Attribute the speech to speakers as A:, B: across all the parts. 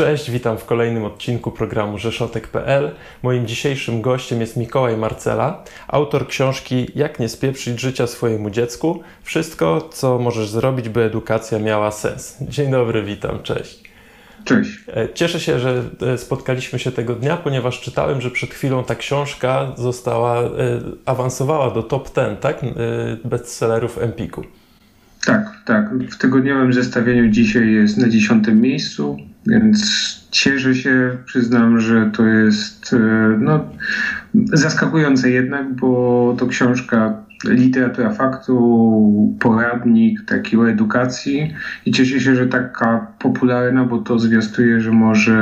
A: Cześć, witam w kolejnym odcinku programu Rzeszotek.pl. Moim dzisiejszym gościem jest Mikołaj Marcela, autor książki Jak nie spieprzyć życia swojemu dziecku. Wszystko, co możesz zrobić, by edukacja miała sens. Dzień dobry, witam, cześć.
B: Cześć.
A: E, cieszę się, że e, spotkaliśmy się tego dnia, ponieważ czytałem, że przed chwilą ta książka została, e, awansowała do top 10, tak? Bestsellerów Empiku.
B: Tak, tak. W tygodniowym zestawieniu dzisiaj jest na dziesiątym miejscu, więc cieszę się, przyznam, że to jest no, zaskakujące jednak, bo to książka literatura faktu, poradnik taki o edukacji i cieszę się, że taka popularna, bo to zwiastuje, że może,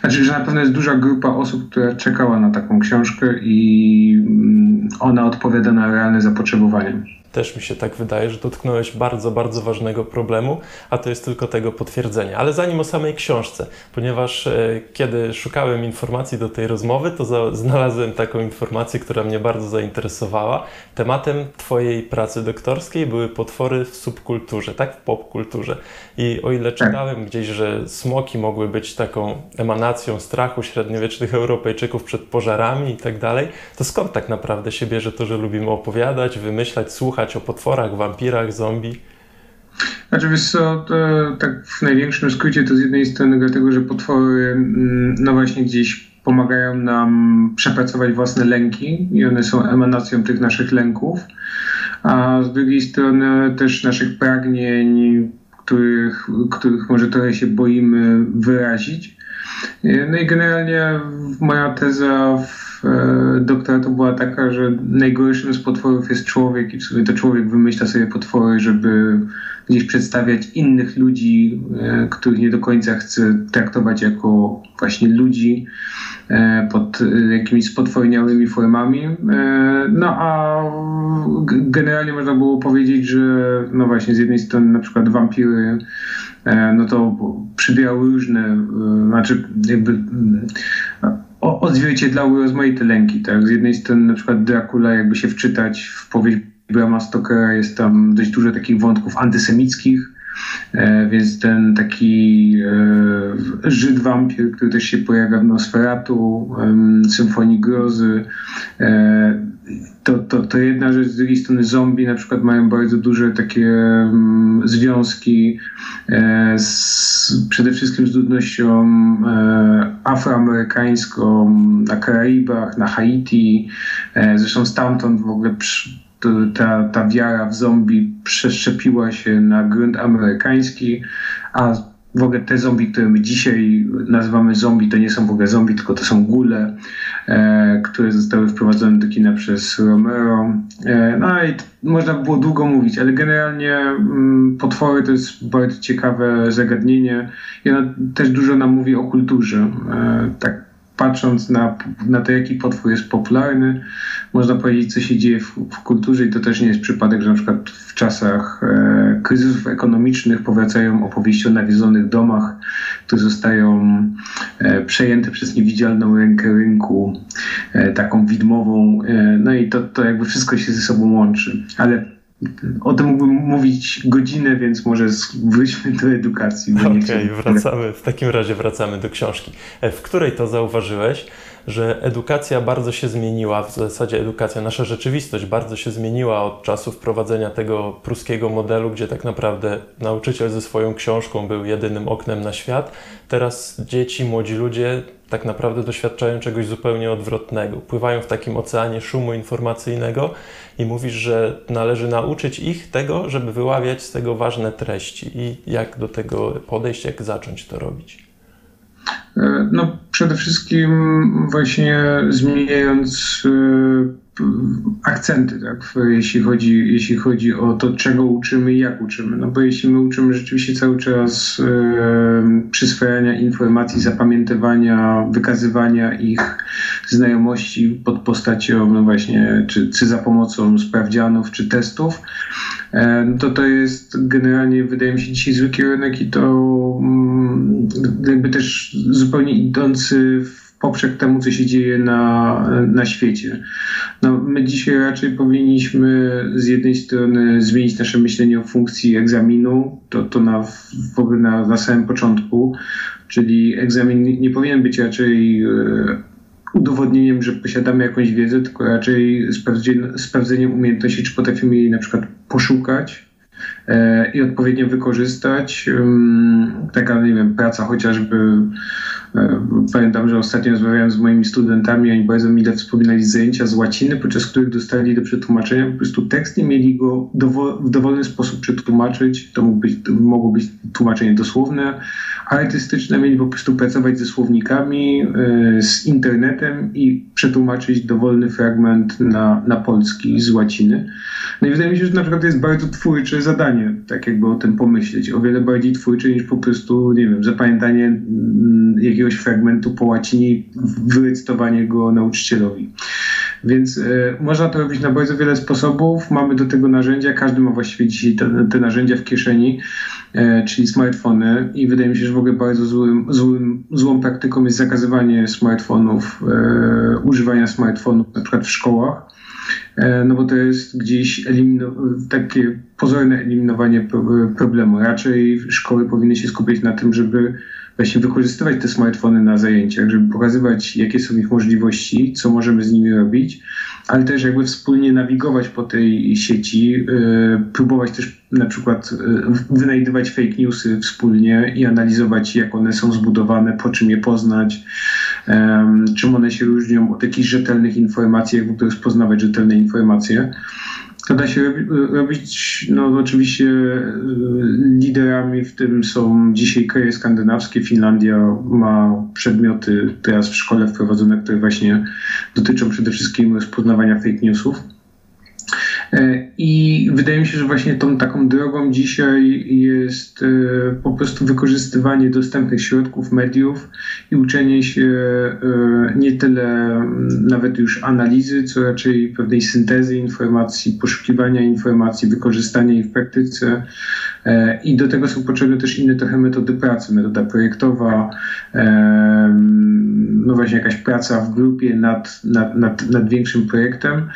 B: znaczy, że na pewno jest duża grupa osób, która czekała na taką książkę i mm, ona odpowiada na realne zapotrzebowanie.
A: Też mi się tak wydaje, że dotknąłeś bardzo, bardzo ważnego problemu, a to jest tylko tego potwierdzenie. Ale zanim o samej książce, ponieważ e, kiedy szukałem informacji do tej rozmowy, to za, znalazłem taką informację, która mnie bardzo zainteresowała. Tematem Twojej pracy doktorskiej były potwory w subkulturze, tak? W popkulturze. I o ile tak. czytałem gdzieś, że smoki mogły być taką emanacją strachu średniowiecznych Europejczyków przed pożarami i tak dalej, to skąd tak naprawdę się bierze to, że lubimy opowiadać, wymyślać, słuchać, słuchać o potworach, wampirach, zombie?
B: Znaczy wiesz co, tak w największym skrócie to z jednej strony dlatego, że potwory mm, no właśnie gdzieś pomagają nam przepracować własne lęki i one są emanacją tych naszych lęków, a z drugiej strony też naszych pragnień, których, których może trochę się boimy wyrazić. No i generalnie moja teza w doktora to była taka, że najgorszym z potworów jest człowiek i w sumie to człowiek wymyśla sobie potwory, żeby gdzieś przedstawiać innych ludzi, e, których nie do końca chce traktować jako właśnie ludzi e, pod jakimiś spotworniałymi formami. No a generalnie można było powiedzieć, że no właśnie z jednej strony na przykład wampiry no to przybierały różne, znaczy jakby odzwierciedlały rozmaite lęki. Tak? Z jednej strony na przykład Dracula, jakby się wczytać w powieść Brama Stokera, jest tam dość dużo takich wątków antysemickich, więc ten taki e, Żyd wampir, który też się pojawia w Nosferatu, e, Symfonii Grozy, e, to, to, to jedna rzecz, z drugiej strony zombie na przykład mają bardzo duże takie związki e, z, przede wszystkim z ludnością e, afroamerykańską na Karaibach, na Haiti. E, zresztą stamtąd w ogóle przy, ta, ta wiara w zombie przeszczepiła się na grunt amerykański, a w ogóle te zombie, które my dzisiaj nazywamy zombie, to nie są w ogóle zombie, tylko to są gule, e, które zostały wprowadzone do kina przez Romero. E, no i można było długo mówić, ale generalnie mm, potwory to jest bardzo ciekawe zagadnienie i ono też dużo nam mówi o kulturze. E, tak patrząc na, na to, jaki potwór jest popularny, można powiedzieć, co się dzieje w, w kulturze i to też nie jest przypadek, że na przykład w czasach e, kryzysów ekonomicznych powracają opowieści o nawiedzonych domach, które zostają e, przejęte przez niewidzialną rękę rynku, e, taką widmową, e, no i to, to jakby wszystko się ze sobą łączy. Ale o tym mógłbym mówić godzinę, więc może wróćmy do edukacji.
A: Okej, okay, wracamy. W takim razie wracamy do książki. E, w której to zauważyłeś, że edukacja bardzo się zmieniła, w zasadzie edukacja, nasza rzeczywistość bardzo się zmieniła od czasu wprowadzenia tego pruskiego modelu, gdzie tak naprawdę nauczyciel ze swoją książką był jedynym oknem na świat. Teraz dzieci, młodzi ludzie tak naprawdę doświadczają czegoś zupełnie odwrotnego. Pływają w takim oceanie szumu informacyjnego i mówisz, że należy nauczyć ich tego, żeby wyławiać z tego ważne treści i jak do tego podejść, jak zacząć to robić.
B: E, no, przede wszystkim właśnie zmieniając e, akcenty, tak? jeśli, chodzi, jeśli chodzi o to, czego uczymy i jak uczymy. No bo jeśli my uczymy rzeczywiście cały czas e, przyswajania informacji, zapamiętywania, wykazywania ich znajomości pod postacią, no właśnie, czy, czy za pomocą sprawdzianów, czy testów, e, to to jest generalnie, wydaje mi się, dzisiaj zły kierunek i to mm, jakby też zupełnie idący w poprzek temu, co się dzieje na, na świecie. No, my dzisiaj raczej powinniśmy z jednej strony zmienić nasze myślenie o funkcji egzaminu, to, to na, w ogóle na, na samym początku, czyli egzamin nie powinien być raczej e, udowodnieniem, że posiadamy jakąś wiedzę, tylko raczej sprawdzeniem umiejętności, czy potrafimy jej na przykład poszukać, e, i odpowiednio wykorzystać. Taka, nie wiem, praca chociażby pamiętam, że ostatnio rozmawiałem z moimi studentami, oni bardzo mile wspominali zajęcia z łaciny, podczas których dostali do przetłumaczenia po prostu tekst i mieli go w dowolny sposób przetłumaczyć. To, mógł być, mogło być tłumaczenie dosłowne, artystyczne, mieli po prostu pracować ze słownikami, e, z internetem i przetłumaczyć dowolny fragment na, na polski z łaciny. No i wydaje mi się, że na przykład jest bardzo twórcze zadanie, tak jakby o tym pomyśleć. O wiele bardziej twórcze niż po prostu, nie wiem, zapamiętanie mm, jakiegoś fragmentu po łacinie i wyrecytowanie go nauczycielowi. Więc y, można to robić na bardzo wiele sposobów. Mamy do tego narzędzia, każdy ma właściwie dzisiaj te, te narzędzia w kieszeni, y, czyli smartfony i wydaje mi się, że w ogóle bardzo złym, złym, złą praktyką jest zakazywanie smartfonów, y, używania smartfonów na przykład w szkołach E, no bo to jest gdzieś takie pozorne eliminowanie problemu. Raczej szkoły powinny się skupić na tym, żeby właśnie wykorzystywać te smartfony na zajęciach, żeby pokazywać, jakie są ich możliwości, co możemy z nimi robić, ale też jakby wspólnie nawigować po tej sieci, yy, próbować też na przykład yy, wynajdywać fake newsy wspólnie i analizować, jak one są zbudowane, po czym je poznać, czym one się różnią od jakichś rzetelnych informacji, jak w ogóle rozpoznawać rzetelne informacje. Da się robić, no oczywiście y, liderami w tym są dzisiaj kraje skandynawskie. Finlandia ma przedmioty teraz w szkole wprowadzone, które właśnie dotyczą przede wszystkim rozpoznawania fake newsów. E, I wydaje mi się, że właśnie tą taką drogą dzisiaj jest e, po prostu wykorzystywanie dostępnych środków, mediów i uczenie się e, nie tyle nawet już analizy, co raczej pewnej syntezy informacji, poszukiwania informacji, wykorzystania jej w praktyce. I do tego są potrzebne też inne trochę metody pracy, metoda projektowa, no właśnie jakaś praca w grupie nad, nad, nad, nad większym projektem.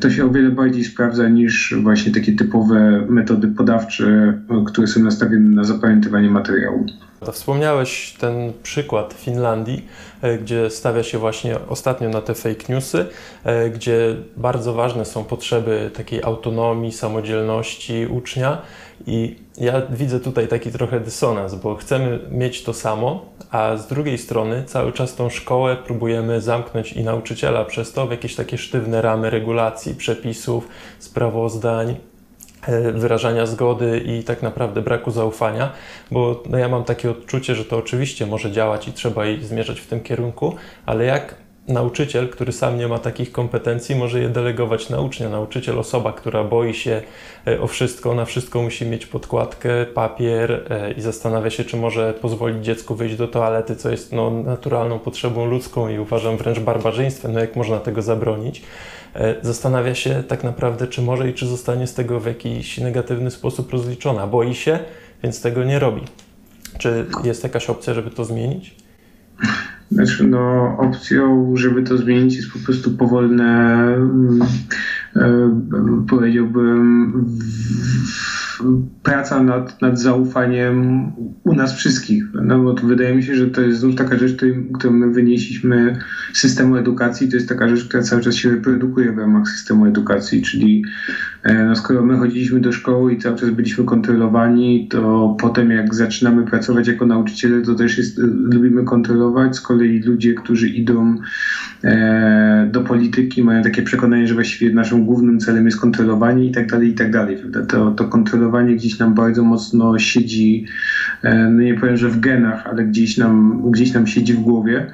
B: To się o wiele bardziej sprawdza niż właśnie takie typowe metody podawcze, które są nastawione na zapamiętywanie materiału.
A: To wspomniałeś ten przykład Finlandii, e, gdzie stawia się właśnie ostatnio na te fake newsy, e, gdzie bardzo ważne są potrzeby takiej autonomii, samodzielności ucznia. I ja widzę tutaj taki trochę dysonans, bo chcemy mieć to samo, a z drugiej strony cały czas tą szkołę próbujemy zamknąć i nauczyciela przez to w jakieś takie sztywne ramy regulacji, przepisów, sprawozdań, wyrażania zgody i tak naprawdę braku zaufania, bo no ja mam takie odczucie, że to oczywiście może działać i trzeba i zmierzać w tym kierunku, ale jak nauczyciel, który sam nie ma takich kompetencji, może je delegować na ucznia. Nauczyciel, osoba, która boi się e, o wszystko, na wszystko musi mieć podkładkę, papier e, i zastanawia się, czy może pozwolić dziecku wyjść do toalety, co jest no, naturalną potrzebą ludzką i uważam wręcz barbarzyństwem, no jak można tego zabronić. E, zastanawia się tak naprawdę, czy może i czy zostanie z tego w jakiś negatywny sposób rozliczona. Boi się, więc tego nie robi. Czy jest jakaś opcja, żeby to zmienić?
B: Znaczy, no, opcją, żeby to zmienić, jest po prostu powolne, mm, e, powiedziałbym, praca nad, nad zaufaniem u nas wszystkich. No bo wydaje mi się, że to jest znów taka rzecz, którą my wynieśliśmy z systemu edukacji. To jest taka rzecz, która cały czas się reprodukuje w ramach systemu edukacji, czyli no skoro my chodziliśmy do szkoły i cały czas byliśmy kontrolowani, to potem jak zaczynamy pracować jako nauczyciele, to też jest, lubimy kontrolować. Z kolei ludzie, którzy idą e, do polityki, mają takie przekonanie, że właściwie naszym głównym celem jest kontrolowanie i tak dalej, i tak dalej. To, to kontrolowanie gdzieś nam bardzo mocno siedzi, e, no nie powiem, że w genach, ale gdzieś nam, gdzieś nam siedzi w głowie.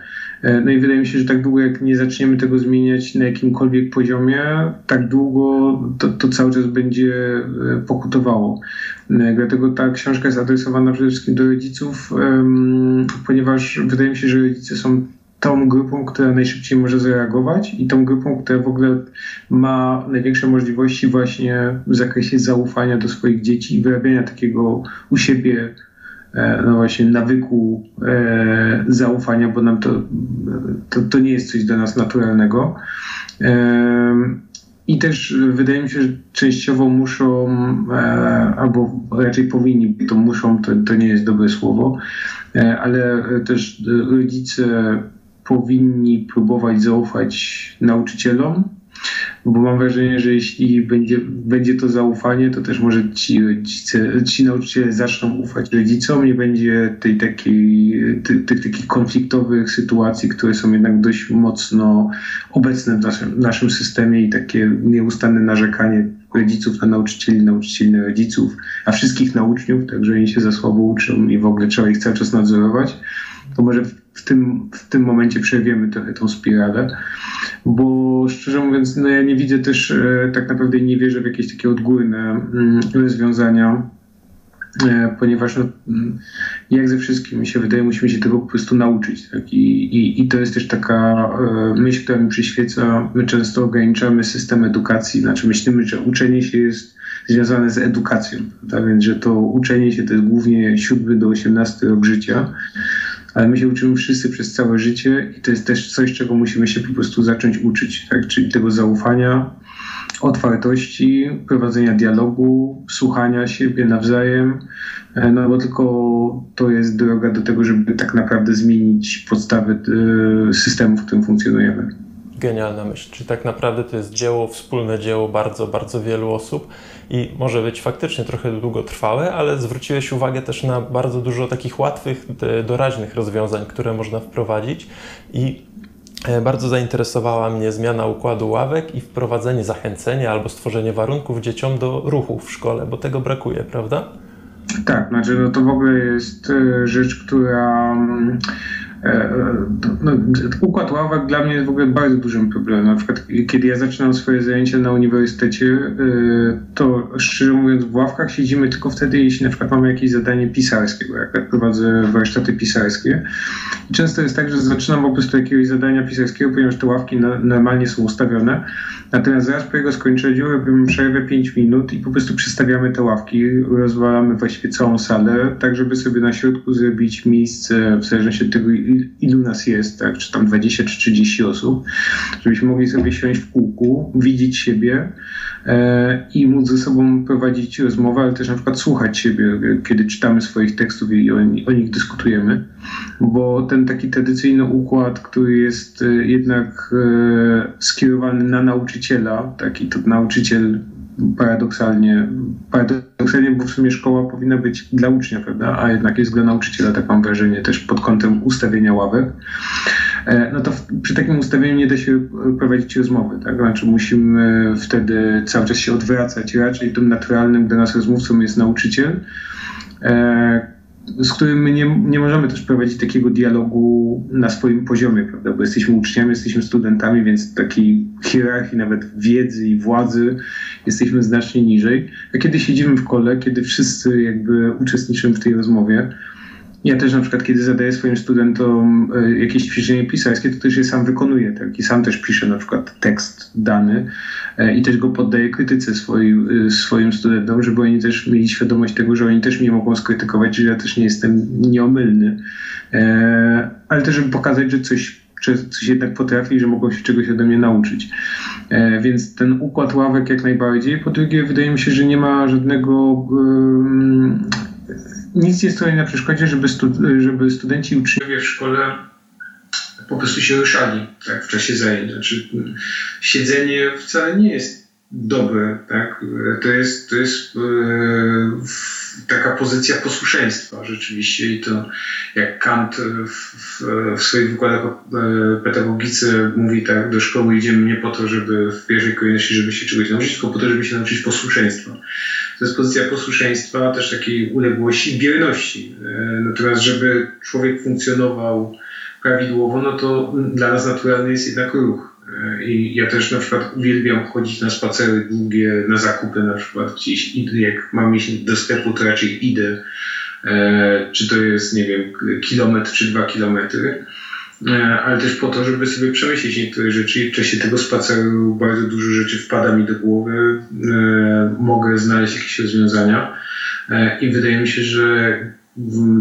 B: E, no i wydaje mi się, że tak długo jak nie zaczniemy tego zmieniać na jakimkolwiek poziomie, tak długo to, to cały czas będzie e, pokutowało. Dlatego ta książka jest adresowana przede wszystkim do rodziców, ponieważ wydaje mi się, że rodzice są tą grupą, która najszybciej może zareagować i tą grupą, która w ogóle ma największe możliwości właśnie w zakresie zaufania do swoich dzieci i wyrabiania takiego u siebie no właśnie nawyku zaufania, bo nam to, to, to nie jest coś dla nas naturalnego. I też wydaje mi się, że częściowo muszą, albo raczej powinni, to muszą, to, to nie jest dobre słowo, ale też rodzice powinni próbować zaufać nauczycielom, bo mam wrażenie, że jeśli będzie, będzie to zaufanie, to też może ci, rodzice, ci nauczyciele zaczną ufać rodzicom, nie będzie tej takiej, tych, tych takich konfliktowych sytuacji, które są jednak dość mocno obecne w naszym, naszym systemie i takie nieustanne narzekanie rodziców na nauczycieli, nauczycieli na rodziców, a wszystkich na uczniów, także oni się za słabo uczą i w ogóle trzeba ich cały czas nadzorować, to może w tym, w tym momencie przerwiemy trochę tą spiralę, bo szczerze mówiąc, no ja nie widzę też, e, tak naprawdę nie wierzę w jakieś takie odgórne mm, rozwiązania, e, ponieważ no, mm, jak ze wszystkim mi się wydaje, musimy się tego po prostu nauczyć. Tak? I, i, I to jest też taka e, myśl, która mi przyświeca. My często ograniczamy system edukacji, znaczy myślimy, że uczenie się jest związane z edukacją, prawda? więc że to uczenie się to jest głównie 7 do 18 rok życia ale my się uczymy wszyscy przez całe życie i to jest też coś, czego musimy się po prostu zacząć uczyć, tak? czyli tego zaufania, otwartości, prowadzenia dialogu, słuchania siebie nawzajem, e, no bo tylko to jest droga do tego, żeby tak naprawdę zmienić podstawy e, systemu, w którym funkcjonujemy.
A: Genialna myśl. Czyli tak naprawdę to jest dzieło, wspólne dzieło bardzo, bardzo wielu osób i może być faktycznie trochę długotrwałe, ale zwróciłeś uwagę też na bardzo dużo takich łatwych, doraźnych rozwiązań, które można wprowadzić i e, bardzo zainteresowała mnie zmiana układu ławek i wprowadzenie zachęcenia albo stworzenie warunków dzieciom do ruchu w szkole, bo tego brakuje, prawda?
B: Tak, znaczy no to w ogóle jest e, rzecz, która mm, no, układ ławek dla mnie jest w ogóle bardzo dużym problemem. Na przykład, kiedy ja zaczynam swoje zajęcia na uniwersytecie, e, to szczerze mówiąc, w ławkach siedzimy tylko wtedy, jeśli na przykład mamy jakieś zadanie pisarskie, bo jak prowadzę warsztaty pisarskie. I często jest tak, że zaczynam po prostu jakiegoś zadania pisarskiego, ponieważ te ławki normalnie są ustawione. Natomiast zaraz po jego skończeniu robimy przerwę 5 minut i po prostu przestawiamy te ławki, rozwalamy właściwie całą salę, tak żeby sobie na środku zrobić miejsce, w zależności od tego, ilu nas jest, tak, czy tam 20 czy 30 osób, żebyśmy mogli sobie siąść w kółku, widzieć siebie i móc ze sobą prowadzić rozmowę, ale też na przykład słuchać siebie, kiedy czytamy swoich tekstów i o, o nich dyskutujemy, bo ten taki tradycyjny układ, który jest e, jednak e, skierowany na nauczyciela, taki to nauczyciel paradoksalnie, paradoksalnie, bo w sumie szkoła powinna być dla ucznia, prawda? A jednak jest dla nauczyciela, tak mam wrażenie, też pod kątem ustawienia ławek. E, no to w, przy takim ustawieniu nie da się prowadzić rozmowy, tak? Znaczy musimy wtedy cały czas się odwracać. Raczej tym naturalnym dla nas rozmówcą jest nauczyciel, e, z którym my nie, nie możemy też prowadzić takiego dialogu na swoim poziomie, prawda? Bo jesteśmy uczniami, jesteśmy studentami, więc takiej hierarchii nawet wiedzy i władzy jesteśmy znacznie niżej. A kiedy siedzimy w kole, kiedy wszyscy jakby uczestniczymy w tej rozmowie, ja też na przykład, kiedy zadaję swoim studentom e, jakieś ćwiczenie pisarskie, to też je sam wykonuję, tak? I sam też piszę na przykład tekst dany e, i też go poddaję krytyce swoim, e, swoim studentom, żeby oni też mieli świadomość tego, że oni też mnie mogą skrytykować, że ja też nie jestem nieomylny. Ale też, żeby pokazać, że coś coś jednak potrafi że mogą się czegoś ode mnie nauczyć. więc ten układ ławek jak najbardziej. Po drugie, wydaje mi się, że nie ma żadnego nic nie stoi na przeszkodzie, żeby, żeby studenci uczniowie w szkole po prostu się ruszali tak, w czasie zajęć. Znaczy, siedzenie wcale nie jest dobre. Tak? To jest, to jest e, taka pozycja posłuszeństwa rzeczywiście i to jak Kant w, w, w swoich wykładach o e, pedagogice mówi tak, do szkoły idziemy nie po to, żeby w pierwszej kolejności, żeby się czegoś nauczyć, tylko po to, żeby się nauczyć posłuszeństwa. To jest pozycja posłuszeństwa, też takiej uległości i bierności. E, natomiast żeby człowiek funkcjonował prawidłowo, no to dla nas naturalny jest jednak ruch. E, I ja też na przykład uwielbiam chodzić na spacery długie, na zakupy na przykład gdzieś. Jak mam iść do sklepu, to raczej idę. E, czy to jest, nie wiem, kilometr czy dwa kilometry. Ale też po to, żeby sobie przemyśleć niektóre rzeczy. W czasie tego spaceru bardzo dużo rzeczy wpada mi do głowy. Mogę znaleźć jakieś rozwiązania. I wydaje mi się, że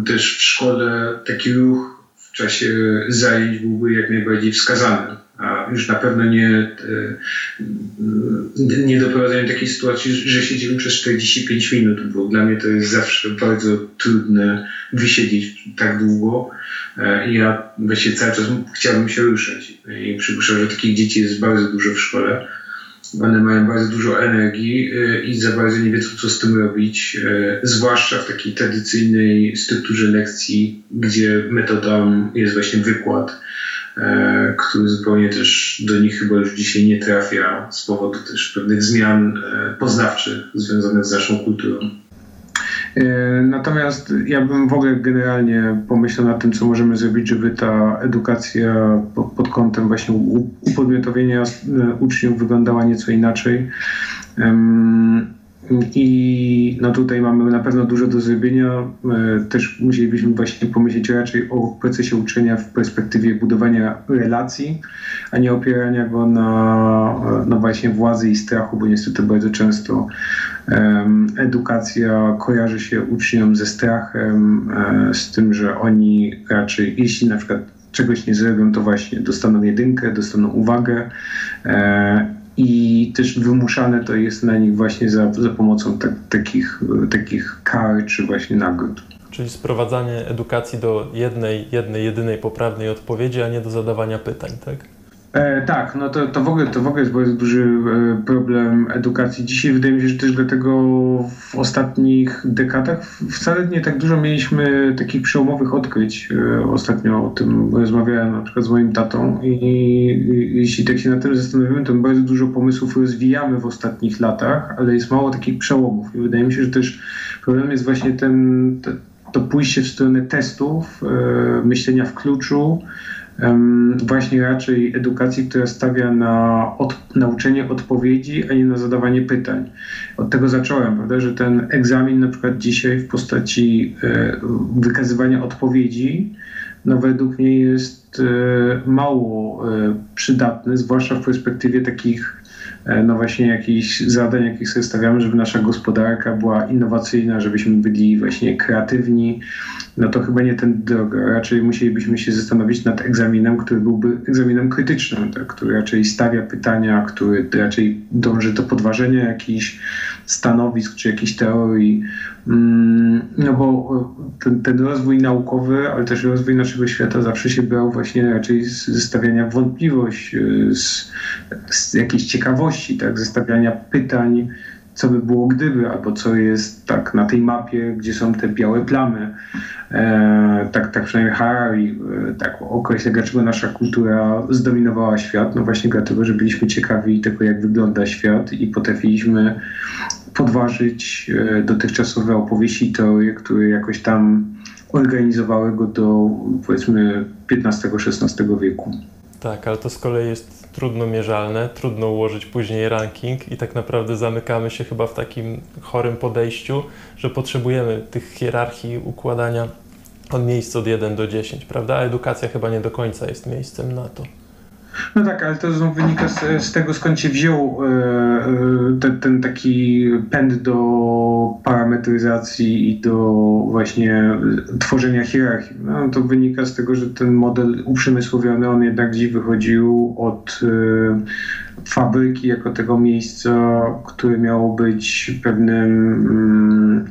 B: też w szkole taki ruch w czasie zajęć byłby jak najbardziej wskazany a już na pewno nie, e, nie doprowadzałem do takiej sytuacji, że siedzimy przez 45 minut, bo dla mnie to jest zawsze bardzo trudne wysiedzieć tak długo. E, ja właśnie cały czas chciałbym się ruszać. I przypuszczam, że takich dzieci jest bardzo dużo w szkole. One mają bardzo dużo energii e, i za bardzo nie wiedzą, co z tym robić, zwłaszcza w takiej tradycyjnej strukturze lekcji, gdzie metodą jest właśnie wykład który zupełnie też do nich chyba już dzisiaj nie trafia z powodu też pewnych zmian e, poznawczych związanych z naszą kulturą. E, natomiast ja bym w ogóle generalnie pomyślał nad tym, co możemy zrobić, żeby ta edukacja pod kątem właśnie upodmiotowienia uczniów wyglądała nieco inaczej. I no tutaj mamy na pewno dużo do zrobienia. E, też musielibyśmy właśnie pomyśleć raczej o procesie uczenia w perspektywie budowania relacji, a nie opierania go na, na właśnie władzy i strachu, bo niestety bardzo często um, edukacja kojarzy się uczniom ze strachem, um, z tym, że oni raczej, jeśli na przykład czegoś nie zrobią, to właśnie dostaną jedynkę, dostaną uwagę. Um, i też wymuszane to jest na nich właśnie za, za pomocą tak, takich, takich kar czy właśnie nagród.
A: Czyli sprowadzanie edukacji do jednej, jednej, jedynej poprawnej odpowiedzi, a nie do zadawania pytań, tak?
B: E, tak, no to, to, w ogóle, to w ogóle jest bardzo duży e, problem edukacji. Dzisiaj wydaje mi się, że też dlatego w ostatnich dekadach wcale nie tak dużo mieliśmy takich przełomowych odkryć. E, ostatnio o tym rozmawiałem na przykład z moim tatą i, i jeśli tak się nad tym zastanowimy, to bardzo dużo pomysłów rozwijamy w ostatnich latach, ale jest mało takich przełomów. I wydaje mi się, że też problem jest właśnie ten, te, to pójście w stronę testów, e, myślenia w kluczu, właśnie raczej edukacji, która stawia na od, nauczenie odpowiedzi, a nie na zadawanie pytań. Od tego zacząłem, prawda, że ten egzamin na przykład dzisiaj w postaci e, wykazywania odpowiedzi, no według mnie jest e, mało e, przydatny, zwłaszcza w perspektywie takich no właśnie jakichś zadań, jakich sobie stawiamy, żeby nasza gospodarka była innowacyjna, żebyśmy byli właśnie kreatywni, no to chyba nie ten droga. Raczej musielibyśmy się zastanowić nad egzaminem, który byłby egzaminem krytycznym, tak? który raczej stawia pytania, który raczej dąży do podważenia jakichś stanowisk czy jakichś teorii. Mm, no bo ten, ten rozwój naukowy, ale też rozwój naszego świata zawsze się brał właśnie raczej z stawiania wątpliwość, z, z jakiejś ciekawości, tak? ze stawiania pytań, co by było gdyby, albo co jest tak na tej mapie, gdzie są te białe plamy. E, tak, tak przynajmniej Harari e, tak określa, dlaczego nasza kultura zdominowała świat. No właśnie dlatego, że byliśmy ciekawi tego, jak wygląda świat i potrafiliśmy podważyć e, dotychczasowe opowieści i teorie, które jakoś tam organizowały go do powiedzmy XV-XVI wieku.
A: Tak, ale to z kolei jest trudno mierzalne, trudno ułożyć później ranking i tak naprawdę zamykamy się chyba w takim chorym podejściu, że potrzebujemy tych hierarchii układania od miejsca od 1 do 10, prawda? A edukacja chyba nie do końca jest miejscem na to.
B: No tak, ale to znów wynika z, z tego, skąd się wziął e, e, ten, ten, taki pęd do parametryzacji i do właśnie tworzenia hierarchii. No, to wynika z tego, że ten model uprzemysłowiony, on jednak gdzieś wychodził od e, fabryki jako tego miejsca, które miało być pewnym mm,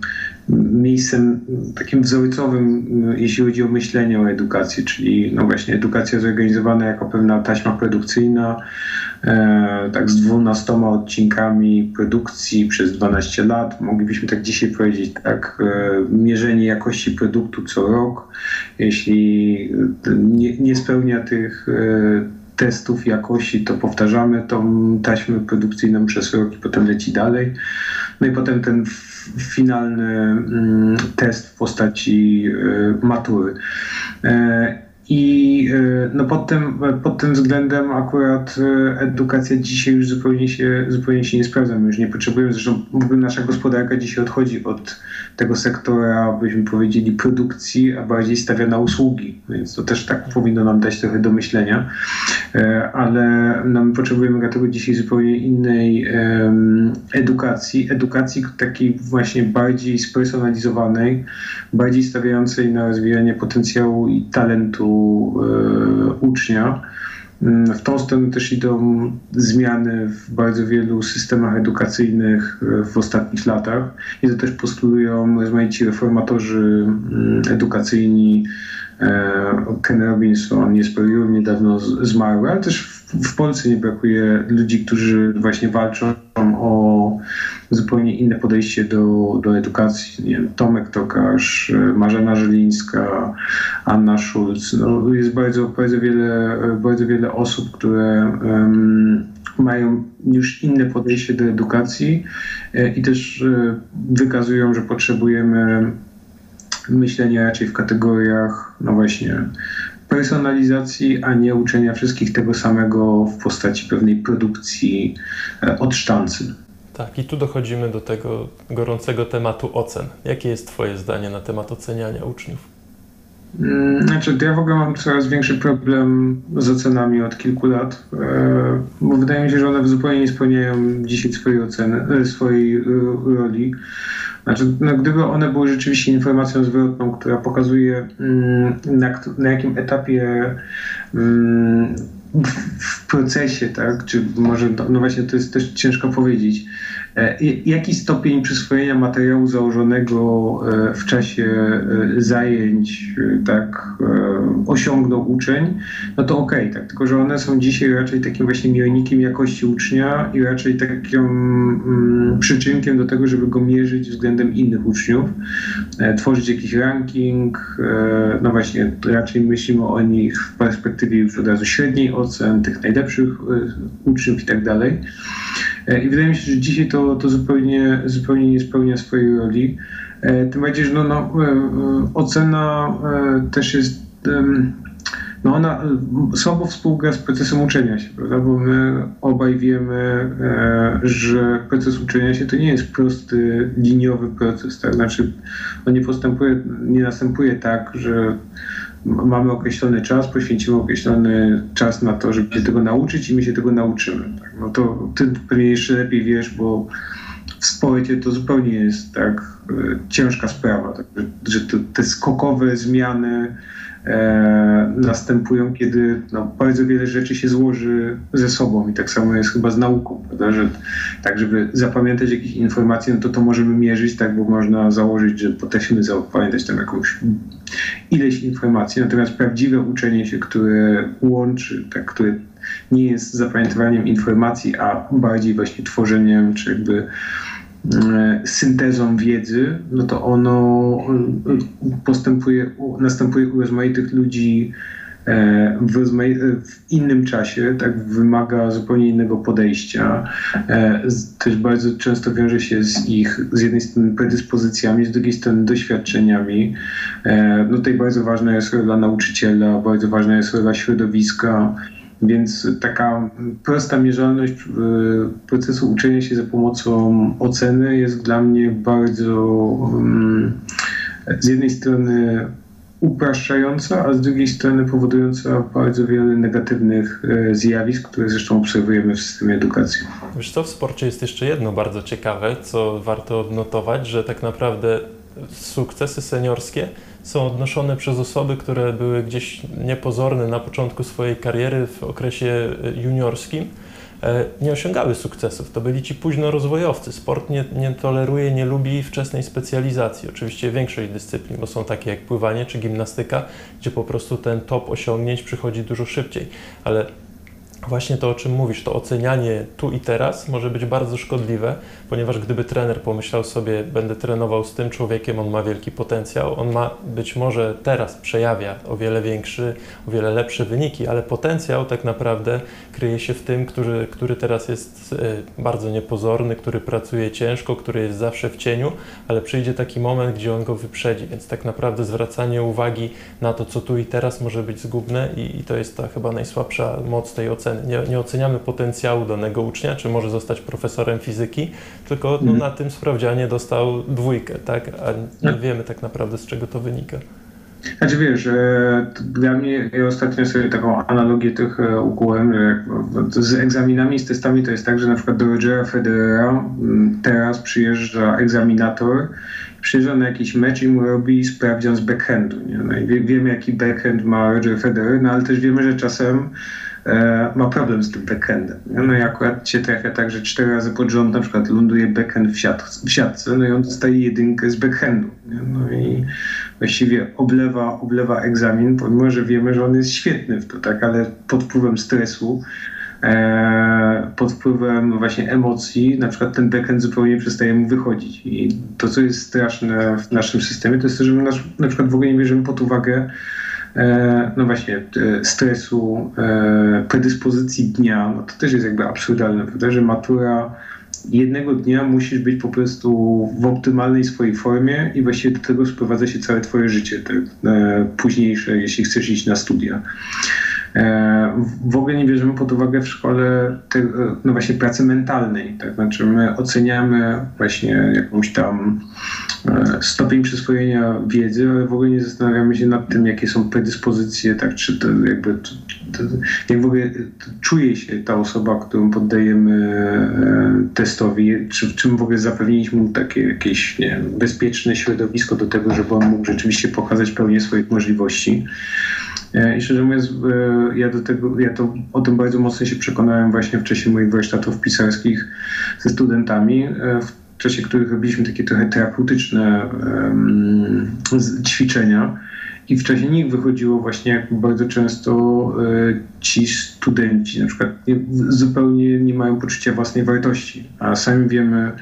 B: miejscem takim wzorcowym, jeśli chodzi o myślenie o edukacji, czyli no właśnie edukacja zorganizowana jako pewna taśma produkcyjna, e, tak z dwunastoma odcinkami produkcji przez 12 lat. Moglibyśmy tak dzisiaj powiedzieć, tak, e, mierzenie jakości produktu co rok. Jeśli nie, nie spełnia tych e, testów jakości, to powtarzamy tą taśmę produkcyjną przez rok i potem leci dalej. No i potem ten finalny mm, test w postaci e, matury. I e, no pod, tym, pod tym względem akurat e, edukacja dzisiaj już zupełnie się, zupełnie się nie sprawdza. My już nie potrzebujemy, zresztą nasza gospodarka dzisiaj odchodzi od tego sektora, byśmy powiedzieli, produkcji, a bardziej stawia na usługi. Więc to też tak powinno nam dać trochę do myślenia. E, ale no, my potrzebujemy dlatego dzisiaj zupełnie innej edukacji. Edukacji takiej właśnie bardziej spersonalizowanej, bardziej stawiającej na rozwijanie potencjału i talentu ucznia. Mm, w tą stronę też idą zmiany w bardzo wielu systemach edukacyjnych e, w ostatnich latach i to też postulują rozmaici reformatorzy mm, edukacyjni. E, Ken Robinson, Jesper Jur niedawno zmarł, ale też w Polsce nie brakuje ludzi, którzy właśnie walczą o zupełnie inne podejście do, do edukacji. Nie wiem, Tomek Tokarz, Marzena Żylińska, Anna Schulz. No, jest bardzo, bardzo, wiele, bardzo wiele osób, które um, mają już inne podejście do edukacji e, i też e, wykazują, że potrzebujemy myślenia raczej w kategoriach, no właśnie, personalizacji, a nie uczenia wszystkich tego samego w postaci pewnej produkcji e, od sztancy.
A: Tak, i tu dochodzimy do tego gorącego tematu ocen. Jakie jest Twoje zdanie na temat oceniania uczniów?
B: Mm, znaczy, ja w ogóle mam coraz większy problem z ocenami od kilku lat, e, bo wydaje mi się, że one zupełnie nie spełniają dzisiaj swojej oceny, e, swojej roli. Znaczy, no, gdyby one były rzeczywiście informacją zwrotną, która pokazuje mm, na, na jakim etapie mm, w procesie, tak, czy może, no właśnie to jest też ciężko powiedzieć, jaki stopień przyswojenia materiału założonego e, w czasie e, zajęć tak, osiągnął uczeń, no to okej, okay, tak, tylko że one są dzisiaj raczej takim właśnie miernikiem jakości ucznia i raczej takim mm, przyczynkiem do tego, żeby go mierzyć względem innych uczniów, tworzyć jakiś ranking, no właśnie raczej myślimy o nich w perspektywie już od razu średniej ocen, tych najlepszych uczniów i tak dalej. E, I wydaje mi się, że dzisiaj to, to zupełnie, zupełnie nie spełnia swojej roli. E, tym bardziej, że no, no, e, ocena też jest no ona słabo współgra z procesem uczenia się, prawda? Bo my obaj wiemy, że proces uczenia się to nie jest prosty, liniowy proces, tak? Znaczy on nie postępuje, nie następuje tak, że mamy określony czas, poświęcimy określony czas na to, żeby się tego nauczyć i my się tego nauczymy. Tak? No to ty pewnie jeszcze lepiej wiesz, bo w sporcie to zupełnie jest tak e, ciężka sprawa, tak? że, te, te skokowe zmiany e, następują, kiedy no, bardzo wiele rzeczy się złoży ze sobą i tak samo jest chyba z nauką, prawda? że tak, żeby zapamiętać jakieś informacje, no to to możemy mierzyć, tak, bo można założyć, że potrafimy zapamiętać tam jakąś ileś informacji, natomiast prawdziwe uczenie się, które łączy, tak, które nie jest zapamiętywaniem informacji, a bardziej właśnie tworzeniem, czy jakby E, syntezą wiedzy, no to ono e, postępuje, następuje u rozmaitych ludzi w, w, innym czasie, tak wymaga zupełnie innego podejścia. Też bardzo często wiąże się z ich z jednej strony predyspozycjami, z drugiej strony doświadczeniami. No tutaj bardzo ważna jest rola nauczyciela, bardzo ważna jest rola środowiska, więc taka prosta mierzalność procesu uczenia się za pomocą oceny jest dla mnie bardzo mm, z jednej strony upraszczająca, a z drugiej strony powodująca bardzo wiele negatywnych y, zjawisk, które zresztą obserwujemy w systemie edukacji.
A: Wiesz co, w sporcie jest jeszcze jedno bardzo ciekawe, co warto odnotować, że tak naprawdę sukcesy seniorskie są odnoszone przez osoby, które były gdzieś niepozorne na początku swojej kariery w okresie juniorskim, e, nie osiągały sukcesów. To byli ci późno rozwojowcy. Sport nie, nie toleruje, nie lubi wczesnej specjalizacji. Oczywiście większość dyscyplin, bo są takie jak pływanie czy gimnastyka, gdzie po prostu ten top osiągnięć przychodzi dużo szybciej. Ale właśnie to, o czym mówisz, to ocenianie tu i teraz może być bardzo szkodliwe, ponieważ gdyby trener pomyślał sobie, będę trenował z tym człowiekiem, on ma wielki potencjał, on ma być może teraz przejawia o wiele większy, o wiele lepsze wyniki, ale potencjał tak naprawdę kryje się w tym, który, który teraz jest e, bardzo niepozorny, który pracuje ciężko, który jest zawsze w cieniu, ale przyjdzie taki moment, gdzie on go wyprzedzi, więc tak naprawdę zwracanie uwagi na to, co tu i teraz może być zgubne i, i to jest ta chyba najsłabsza moc tej oceny nie, nie, oceniamy potencjału danego ucznia, czy może zostać profesorem fizyki, tylko no, mhm. na tym sprawdzianie dostał dwójkę, tak? A nie no. wiemy tak naprawdę z czego to wynika.
B: Znaczy wiesz, dla mnie, ja ostatnio sobie taką analogię tych e, ukułem, że z egzaminami, z testami to jest tak, że na przykład do Rogera Federera teraz przyjeżdża egzaminator, przyjeżdża na jakiś mecz i mu robi sprawdzian z backhandu. Nie? No i wie, wiemy, jaki backhand ma Roger Federer, no ale też wiemy, że czasem ma problem z tym backendem. No i akurat się trafia tak, że cztery razy pod rząd na przykład ląduje backend w, siat, w siatce, no i on dostaje jedynkę z backhandu. No i właściwie oblewa, oblewa egzamin, pomimo, że wiemy, że on jest świetny w to, tak, ale pod wpływem stresu e, pod wpływem właśnie emocji, na przykład ten backend zupełnie przestaje mu wychodzić. I to, co jest straszne w naszym systemie, to jest to, że my na przykład w ogóle nie bierzemy pod uwagę E, no właśnie, e, stresu, e, predyspozycji dnia, no to też jest jakby absurdalne, prawda, że matura jednego dnia musisz być po prostu w optymalnej swojej formie i właściwie do tego sprowadza się całe twoje życie, te późniejsze, jeśli chcesz iść na studia. E, w ogóle nie bierzemy pod uwagę w szkole te, no właśnie pracy mentalnej. Tak? Znaczy my oceniamy właśnie jakąś tam e, stopień przyswojenia wiedzy, ale w ogóle nie zastanawiamy się nad tym, jakie są predyspozycje, tak? czy to jakby to, to, jak w ogóle czuje się ta osoba, którą poddajemy e, testowi, czy, czym w ogóle zapewniliśmy mu takie jakieś nie bezpieczne środowisko do tego, żeby on mógł rzeczywiście pokazać pełnię swoich możliwości. E, I szczerze mówiąc, e, ja do tego, ja to o tym bardzo mocno się przekonałem właśnie w czasie moich warsztatów pisarskich ze studentami, e, w czasie których robiliśmy takie trochę terapeutyczne um, ćwiczenia. I w czasie nich wychodziło właśnie, jak bardzo często ci studenci na przykład nie, zupełnie nie mają poczucia własnej wartości, a sami wiemy,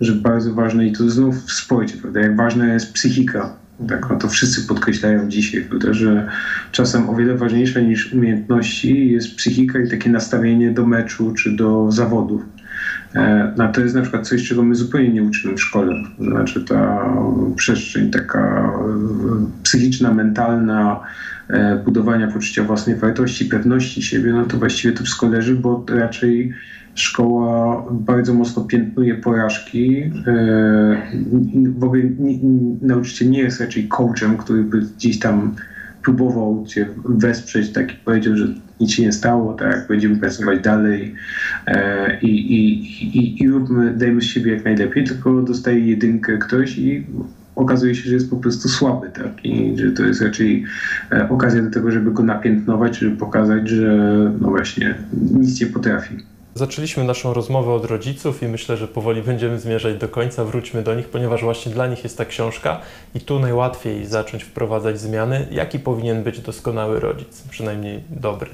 B: że bardzo ważne i to znów w sporcie, prawda, jak ważna jest psychika tak, no to wszyscy podkreślają dzisiaj, prawda, że czasem o wiele ważniejsze niż umiejętności jest psychika i takie nastawienie do meczu czy do zawodów. E, no to jest na przykład coś, czego my zupełnie nie uczymy w szkole. Znaczy ta przestrzeń taka e, psychiczna, mentalna, e, budowania poczucia własnej wartości, pewności siebie, no to właściwie to wszystko leży, bo raczej Szkoła bardzo mocno piętnuje porażki. E, w ogóle nauczyciel nie jest raczej coachem, który by gdzieś tam próbował cię wesprzeć, tak powiedział, że nic się nie stało, tak, będziemy pracować dalej e, i, i, i, i róbmy, dajmy z siebie jak najlepiej, tylko dostaje jedynkę ktoś i okazuje się, że jest po prostu słaby, tak, i że to jest raczej e, okazja do tego, żeby go napiętnować, żeby pokazać, że no właśnie nic nie potrafi.
A: Zaczęliśmy naszą rozmowę od rodziców i myślę, że powoli będziemy zmierzać do końca. Wróćmy do nich, ponieważ właśnie dla nich jest ta książka i tu najłatwiej zacząć wprowadzać zmiany. Jaki powinien być doskonały rodzic, przynajmniej dobry?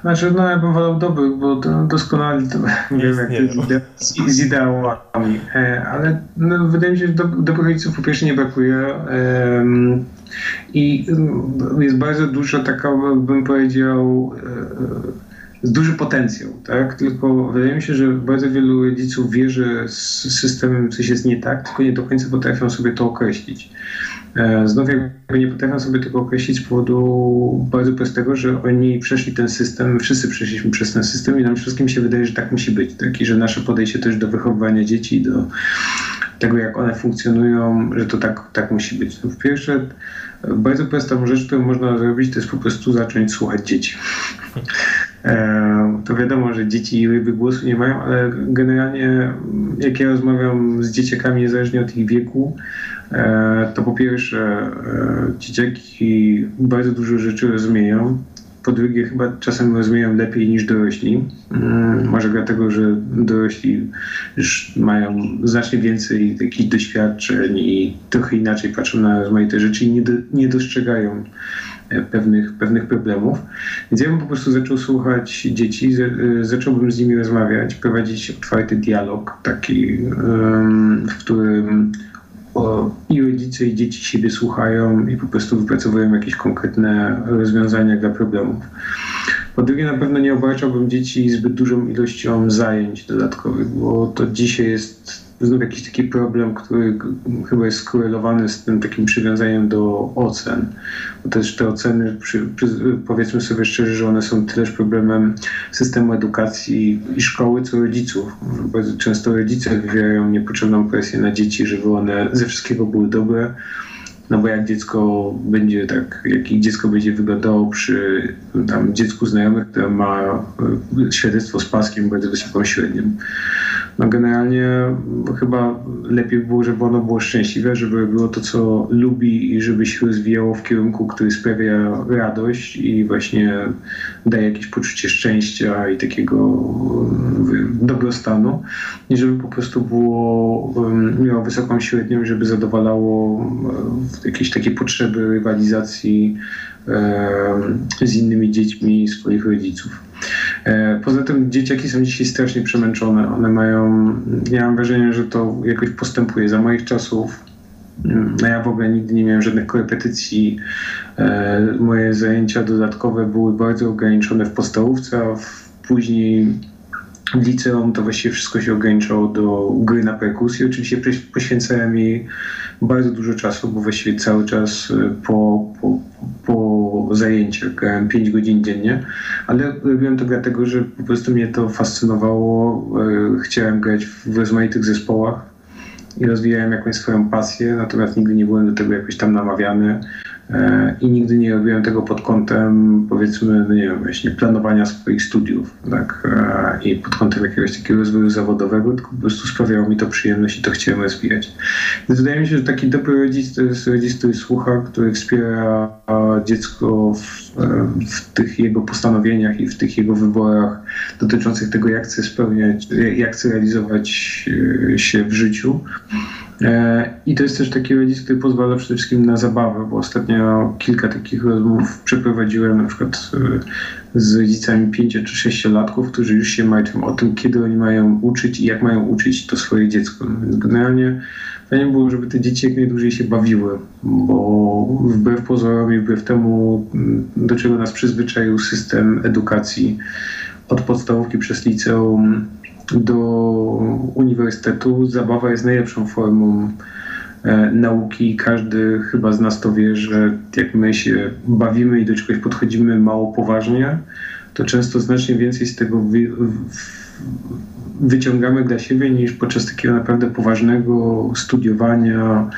B: Znaczy, no ja bym wolał dobry, bo doskonali to nie wiem, jak to z, z ideałami, e, ale no, wydaje mi się, że do, dobrych rodziców po pierwsze nie brakuje i jest bardzo dużo taka, bym powiedział, jest duży potencjał, tak? Tylko wydaje mi się, że bardzo wielu rodziców wie, że z systemem coś jest nie tak, tylko nie do końca potrafią sobie to określić. E, znów jakby nie potrafią sobie tego określić z powodu bardzo prostego, że oni przeszli ten system, wszyscy przeszliśmy przez ten system i nam wszystkim się wydaje, że tak musi być. Tak? I że nasze podejście też do wychowywania dzieci, do tego jak one funkcjonują, że to tak, tak musi być. No, w pierwsze, bardzo prostą rzecz, którą można zrobić, to jest po prostu zacząć słuchać dzieci. E, to wiadomo, że dzieci ryby głosu nie mają, ale generalnie jak ja rozmawiam z dzieciakami, niezależnie od ich wieku, e, to po pierwsze e, dzieciaki bardzo dużo rzeczy rozumieją po drugie chyba czasem rozumieją lepiej niż dorośli. Mm, może dlatego, że dorośli już mają znacznie więcej takich doświadczeń i trochę inaczej patrzą na rozmaite rzeczy i nie, do, nie dostrzegają pewnych, pewnych problemów. Więc ja bym po prostu zaczął słuchać dzieci, zacząłbym z nimi rozmawiać, prowadzić otwarty dialog, taki, w którym i rodzice i dzieci siebie słuchają i po prostu wypracowują jakieś konkretne rozwiązania dla problemów. Po drugie, na pewno nie obarczałbym dzieci zbyt dużą ilością zajęć dodatkowych, bo to dzisiaj jest jakiś taki problem, który chyba jest skorelowany z tym takim przywiązaniem do ocen. Bo też te oceny, przy, powiedzmy sobie szczerze, że one są też problemem systemu edukacji i szkoły, co rodziców. Bardzo często rodzice wywierają niepotrzebną presję na dzieci, żeby one ze wszystkiego były dobre. No bo jak dziecko będzie tak, jak dziecko będzie wyglądało przy tam dziecku znajomych, które ma e, świadectwo z paskiem bardzo wysoką średnią, no generalnie chyba lepiej było, żeby ono było szczęśliwe, żeby było to, co lubi i żeby się rozwijało w kierunku, który sprawia radość i właśnie daje jakieś poczucie szczęścia i takiego dobrostanu, nie żeby po prostu było, miało wysoką średnią, żeby zadowalało jakieś takie potrzeby rywalizacji z innymi dziećmi swoich rodziców. E, poza tym dzieciaki są dzisiaj strasznie przemęczone. One mają, ja mam wrażenie, że to jakoś postępuje. Za moich czasów no ja w ogóle nigdy nie miałem żadnych korepetycji. E, moje zajęcia dodatkowe były bardzo ograniczone w podstawówce, a później w liceum to właściwie wszystko się ograniczało do gry na perkusji. Oczywiście poświęcałem jej bardzo dużo czasu, bo właściwie cały czas e, po, po, po zajęciach grałem 5 godzin dziennie, ale robiłem to dlatego, że po prostu mnie to fascynowało. E, chciałem grać w rozmaitych zespołach i rozwijałem jakąś swoją pasję, natomiast nigdy nie byłem do tego jakoś tam namawiany. E, i nigdy nie robiłem tego pod kątem, powiedzmy, no nie wiem, właśnie planowania swoich studiów, tak, e, i pod kątem jakiegoś takiego rozwoju zawodowego, tylko po prostu sprawiało mi to przyjemność i to chciałem rozwijać. Więc wydaje mi się, że taki dobry rodzic to jest rodzic, który słucha, który wspiera dziecko w, e, w tych jego postanowieniach i w tych jego wyborach dotyczących tego, jak chce spełniać, jak chce realizować się w życiu. E, I to jest też taki rodzic, który pozwala przede wszystkim na zabawę, bo ostatnio kilka takich rozmów przeprowadziłem na przykład e, z rodzicami 5 czy 6 latków, którzy już się martwią o tym, kiedy oni mają uczyć i jak mają uczyć to swoje dziecko. No więc generalnie fajnie było, żeby te dzieci jak najdłużej się bawiły, bo wbrew pozorom i wbrew temu, do czego nas przyzwyczaił system edukacji od podstawówki przez liceum, do uniwersytetu. Zabawa jest najlepszą formą e, nauki. Każdy chyba z nas to wie, że jak my się bawimy i do czegoś podchodzimy mało poważnie, to często znacznie więcej z tego wyciągamy dla siebie niż podczas takiego naprawdę poważnego studiowania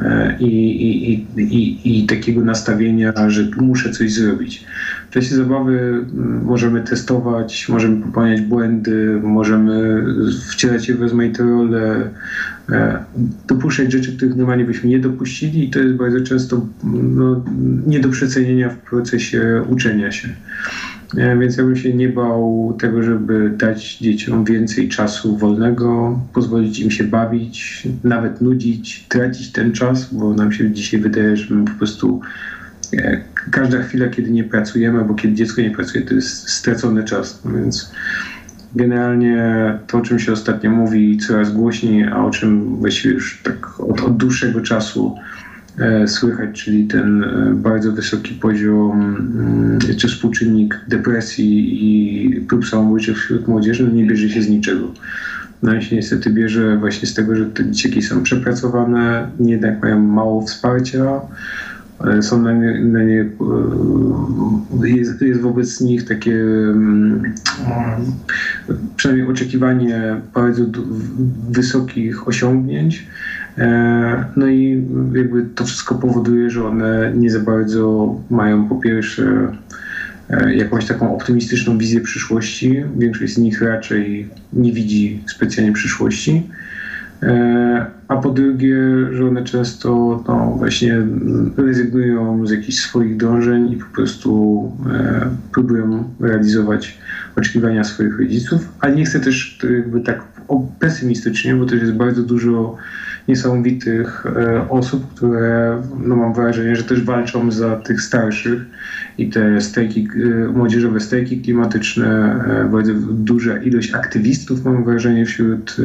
B: e, i, i, i, i, takiego nastawienia, że muszę coś zrobić. W czasie zabawy mm, możemy testować, możemy popełniać błędy, możemy wcielać się w rozmaite role, e, dopuszczać rzeczy, których normalnie byśmy nie dopuścili i to jest bardzo często no, nie do przecenienia w procesie uczenia się. E, więc ja bym się nie bał tego, żeby dać dzieciom więcej czasu wolnego, pozwolić im się bawić, nawet nudzić, tracić ten czas, bo nam się dzisiaj wydaje, że my po prostu e, każda chwila, kiedy nie pracujemy, albo kiedy dziecko nie pracuje, to jest stracony czas. Więc generalnie to, o czym się ostatnio mówi coraz głośniej, a o czym właściwie już tak od, od dłuższego czasu słychać, czyli ten e, bardzo wysoki poziom mm, czy współczynnik depresji i prób samobójczych wśród młodzieży no nie bierze się z niczego. No i się niestety bierze właśnie z tego, że te dzieciaki są przepracowane, jednak mają mało wsparcia, e, są na nie, na nie jest, jest, wobec nich takie mm, przynajmniej oczekiwanie bardzo wysokich osiągnięć, E, no i jakby to wszystko powoduje, że one nie za bardzo mają po pierwsze e, jakąś taką optymistyczną wizję przyszłości. Większość z nich raczej nie widzi specjalnie przyszłości. a po drugie, że one często no, właśnie rezygnują z jakichś swoich dążeń i po prostu próbują realizować oczekiwania swoich rodziców, ale nie chcę też jakby tak pesymistycznie, bo też jest bardzo dużo niesamowitych e, osób, które no mam wrażenie, że też walczą za tych starszych i te strajki, e, młodzieżowe strajki klimatyczne, e, bardzo duża ilość aktywistów mam wrażenie wśród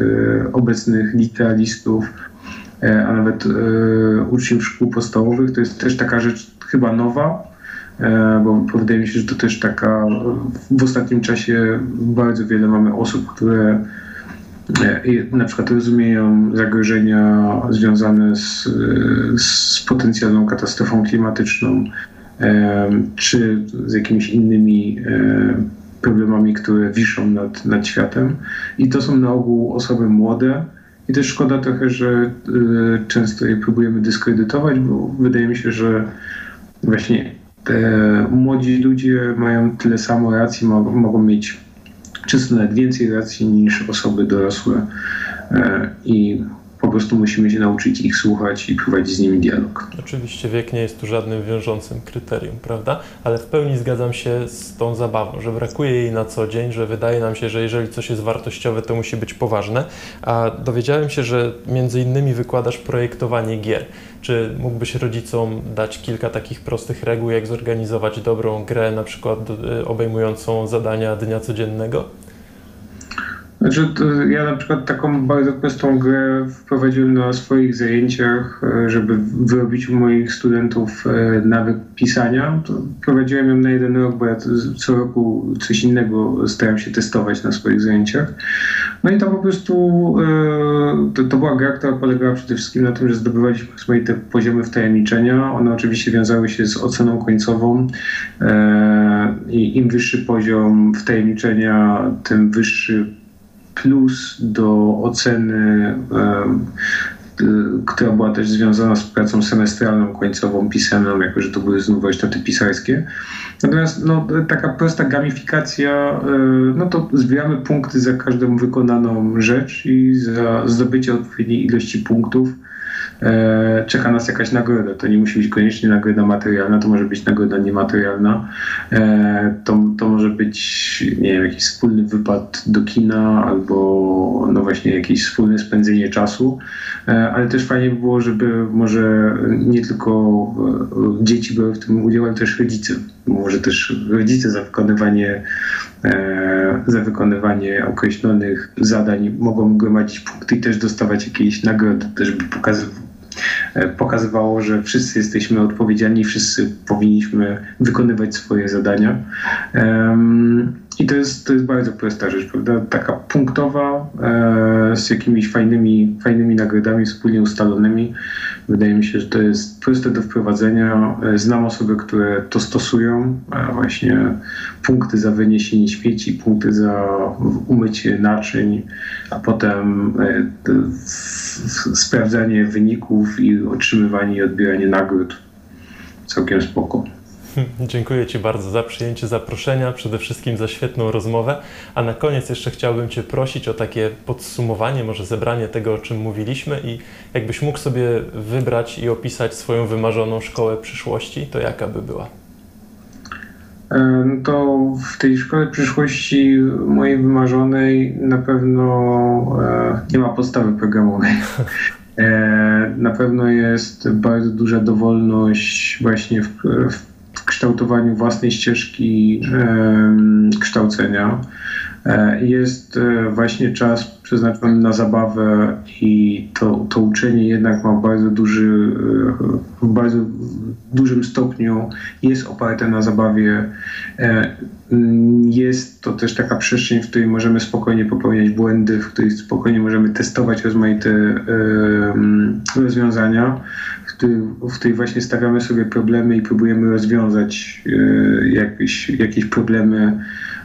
B: obecnych licealistów, a nawet uczniów szkół podstawowych. To jest też taka rzecz chyba nowa, bo wydaje mi się, że to też taka w ostatnim czasie bardzo wiele mamy osób, które na przykład rozumieją zagrożenia związane z, z potencjalną katastrofą klimatyczną, czy z jakimiś innymi problemami, które wiszą nad, nad światem. I to są na ogół osoby młode. I też szkoda trochę, że e, często je próbujemy dyskredytować, bo wydaje mi się, że właśnie te młodzi ludzie mają tyle samo racji, mogą mieć często nawet więcej racji niż osoby dorosłe. E, i prostu musimy się nauczyć ich słuchać i prowadzić z nimi dialog.
A: Oczywiście wiek nie jest tu żadnym wiążącym kryterium, prawda? Ale w pełni zgadzam się z tą zabawą, że brakuje jej na co dzień, że wydaje nam się, że jeżeli coś jest wartościowe, to musi być poważne. A dowiedziałem się, że między innymi wykładasz projektowanie gier. Czy mógłbyś rodzicom dać kilka takich prostych reguł, jak zorganizować dobrą grę, na przykład e, obejmującą zadania dnia codziennego?
B: Znaczy, ja na przykład taką bardzo prostą grę wprowadziłem na swoich zajęciach, e, żeby wyrobić u moich studentów e, nawyk pisania. To prowadziłem ją na jeden rok, bo ja co roku coś innego starałem się testować na swoich zajęciach. No i to po prostu e, to, to była gra, która polegała przede wszystkim na tym, że zdobywaliśmy te poziomy wtajemniczenia. One oczywiście wiązały się z oceną końcową i im wyższy poziom wtajemniczenia, tym wyższy plus do oceny, która była też związana z pracą semestralną, końcową, pisemną, jako że to były znów warsztaty pisarskie. Natomiast no, taka prosta gamifikacja, e, no to zbieramy punkty za każdą wykonaną rzecz i za zdobycie odpowiedniej ilości punktów E, czeka nas jakaś nagroda. To nie musi być koniecznie nagroda materialna, to może być nagroda niematerialna. E, to, to może być, nie wiem, jakiś wspólny wypad do kina albo no właśnie jakieś wspólne spędzenie czasu, e, ale też fajnie by było, żeby może nie tylko dzieci były w tym udział, ale też rodzice. Może też rodzice za wykonywanie za wykonywanie określonych zadań mogą gromadzić punkty i też dostawać jakieś nagrody, też by pokazywać E, pokazywało, że wszyscy jesteśmy odpowiedzialni, wszyscy powinniśmy wykonywać swoje zadania. I to jest, to jest bardzo prosta rzecz, prawda? Taka punktowa, e, z jakimiś fajnymi, fajnymi nagrodami wspólnie ustalonymi. Wydaje mi się, że to jest proste do wprowadzenia. E, znam osoby, które to stosują. Właśnie punkty za wyniesienie śmieci, punkty za umycie naczyń, a potem sprawdzanie wyników i otrzymywanie i odbieranie nagród. Całkiem spoko.
A: Dziękuję Ci bardzo za przyjęcie zaproszenia, przede wszystkim za świetną rozmowę. A na koniec jeszcze chciałbym Cię prosić o takie podsumowanie, może zebranie tego, o czym mówiliśmy i jakbyś mógł sobie wybrać i opisać swoją wymarzoną szkołę przyszłości, to jaka by była?
B: To w tej szkole przyszłości mojej wymarzonej na pewno e, nie ma podstawy programowej. E, na pewno jest bardzo duża dowolność właśnie w, w kształtowaniu własnej ścieżki kształcenia. E, jest właśnie czas przeznaczony na zabawę i to, to uczenie jednak ma bardzo duży, w bardzo dużym stopniu jest oparte na zabawie. E, jest to też taka przestrzeń, w której możemy spokojnie popełniać błędy, w której spokojnie możemy testować rozmaite rozwiązania, w której właśnie stawiamy sobie problemy i próbujemy rozwiązać e, jakieś, jakieś problemy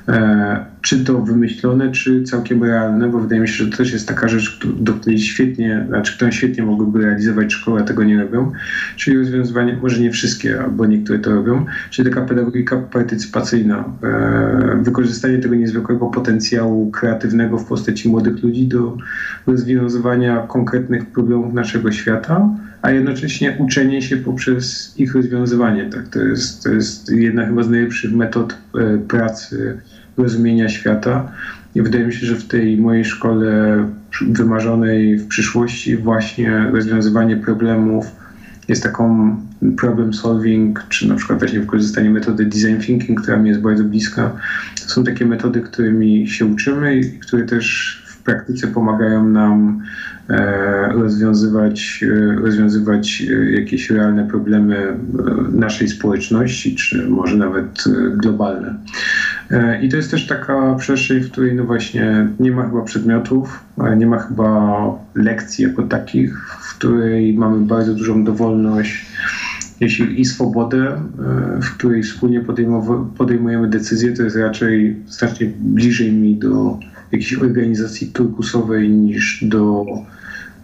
B: E, czy to wymyślone, czy całkiem realne, bo wydaje mi się, że to też jest taka rzecz, do której świetnie, znaczy którą świetnie mogłyby realizować szkoły, a tego nie robią, czyli rozwiązywanie, może nie wszystkie, albo niektóre to robią, czyli taka pedagogika partycypacyjna, e, wykorzystanie tego niezwykłego potencjału kreatywnego w postaci młodych ludzi do rozwiązywania konkretnych problemów naszego świata, a jednocześnie uczenie się poprzez ich rozwiązywanie. Tak? To, jest, to jest jedna chyba z najlepszych metod e, pracy, rozumienia świata. I wydaje mi się, że w tej mojej szkole wymarzonej w przyszłości właśnie rozwiązywanie problemów jest taką problem solving, czy na przykład właśnie wykorzystanie metody design thinking, która mi jest bardzo bliska. To są takie metody, którymi się uczymy i które też w praktyce pomagają nam e, rozwiązywać, e, rozwiązywać e, jakieś realne problemy naszej społeczności, czy może nawet globalne. I to jest też taka przestrzeń, w której no właśnie nie ma chyba przedmiotów, nie ma chyba lekcji jako takich, w której mamy bardzo dużą dowolność jeśli i swobodę, w której wspólnie podejmujemy decyzje, to jest raczej znacznie bliżej mi do jakiejś organizacji turkusowej niż do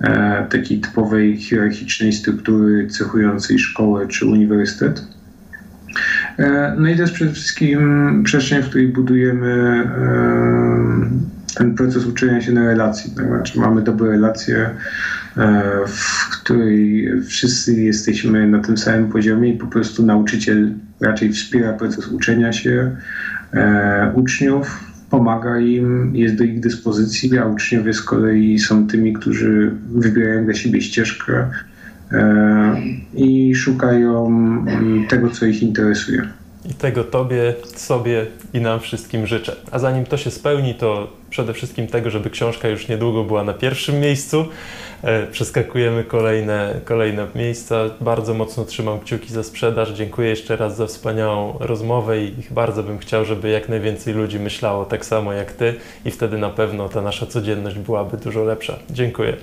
B: e, takiej typowej hierarchicznej struktury cechującej szkołę czy uniwersytet. E, no i to jest przede wszystkim przestrzeń, w której budujemy e, ten proces uczenia się na relacji. Tak? Znaczy mamy dobre relacje, e, w której wszyscy jesteśmy na tym samym poziomie i po prostu nauczyciel raczej wspiera proces uczenia się e, uczniów, pomaga im, jest do ich dyspozycji, a uczniowie z kolei są tymi, którzy wybierają dla siebie ścieżkę e, i szukają tego, co ich interesuje.
A: I tego Tobie, sobie i nam wszystkim życzę. A zanim to się spełni, to przede wszystkim tego, żeby książka już niedługo była na pierwszym miejscu. E, przeskakujemy kolejne, kolejne miejsca. Bardzo mocno trzymam kciuki za sprzedaż. Dziękuję jeszcze raz za wspaniałą rozmowę i bardzo bym chciał, żeby jak najwięcej ludzi myślało tak samo jak Ty i wtedy na pewno ta nasza codzienność byłaby dużo lepsza. Dziękuję.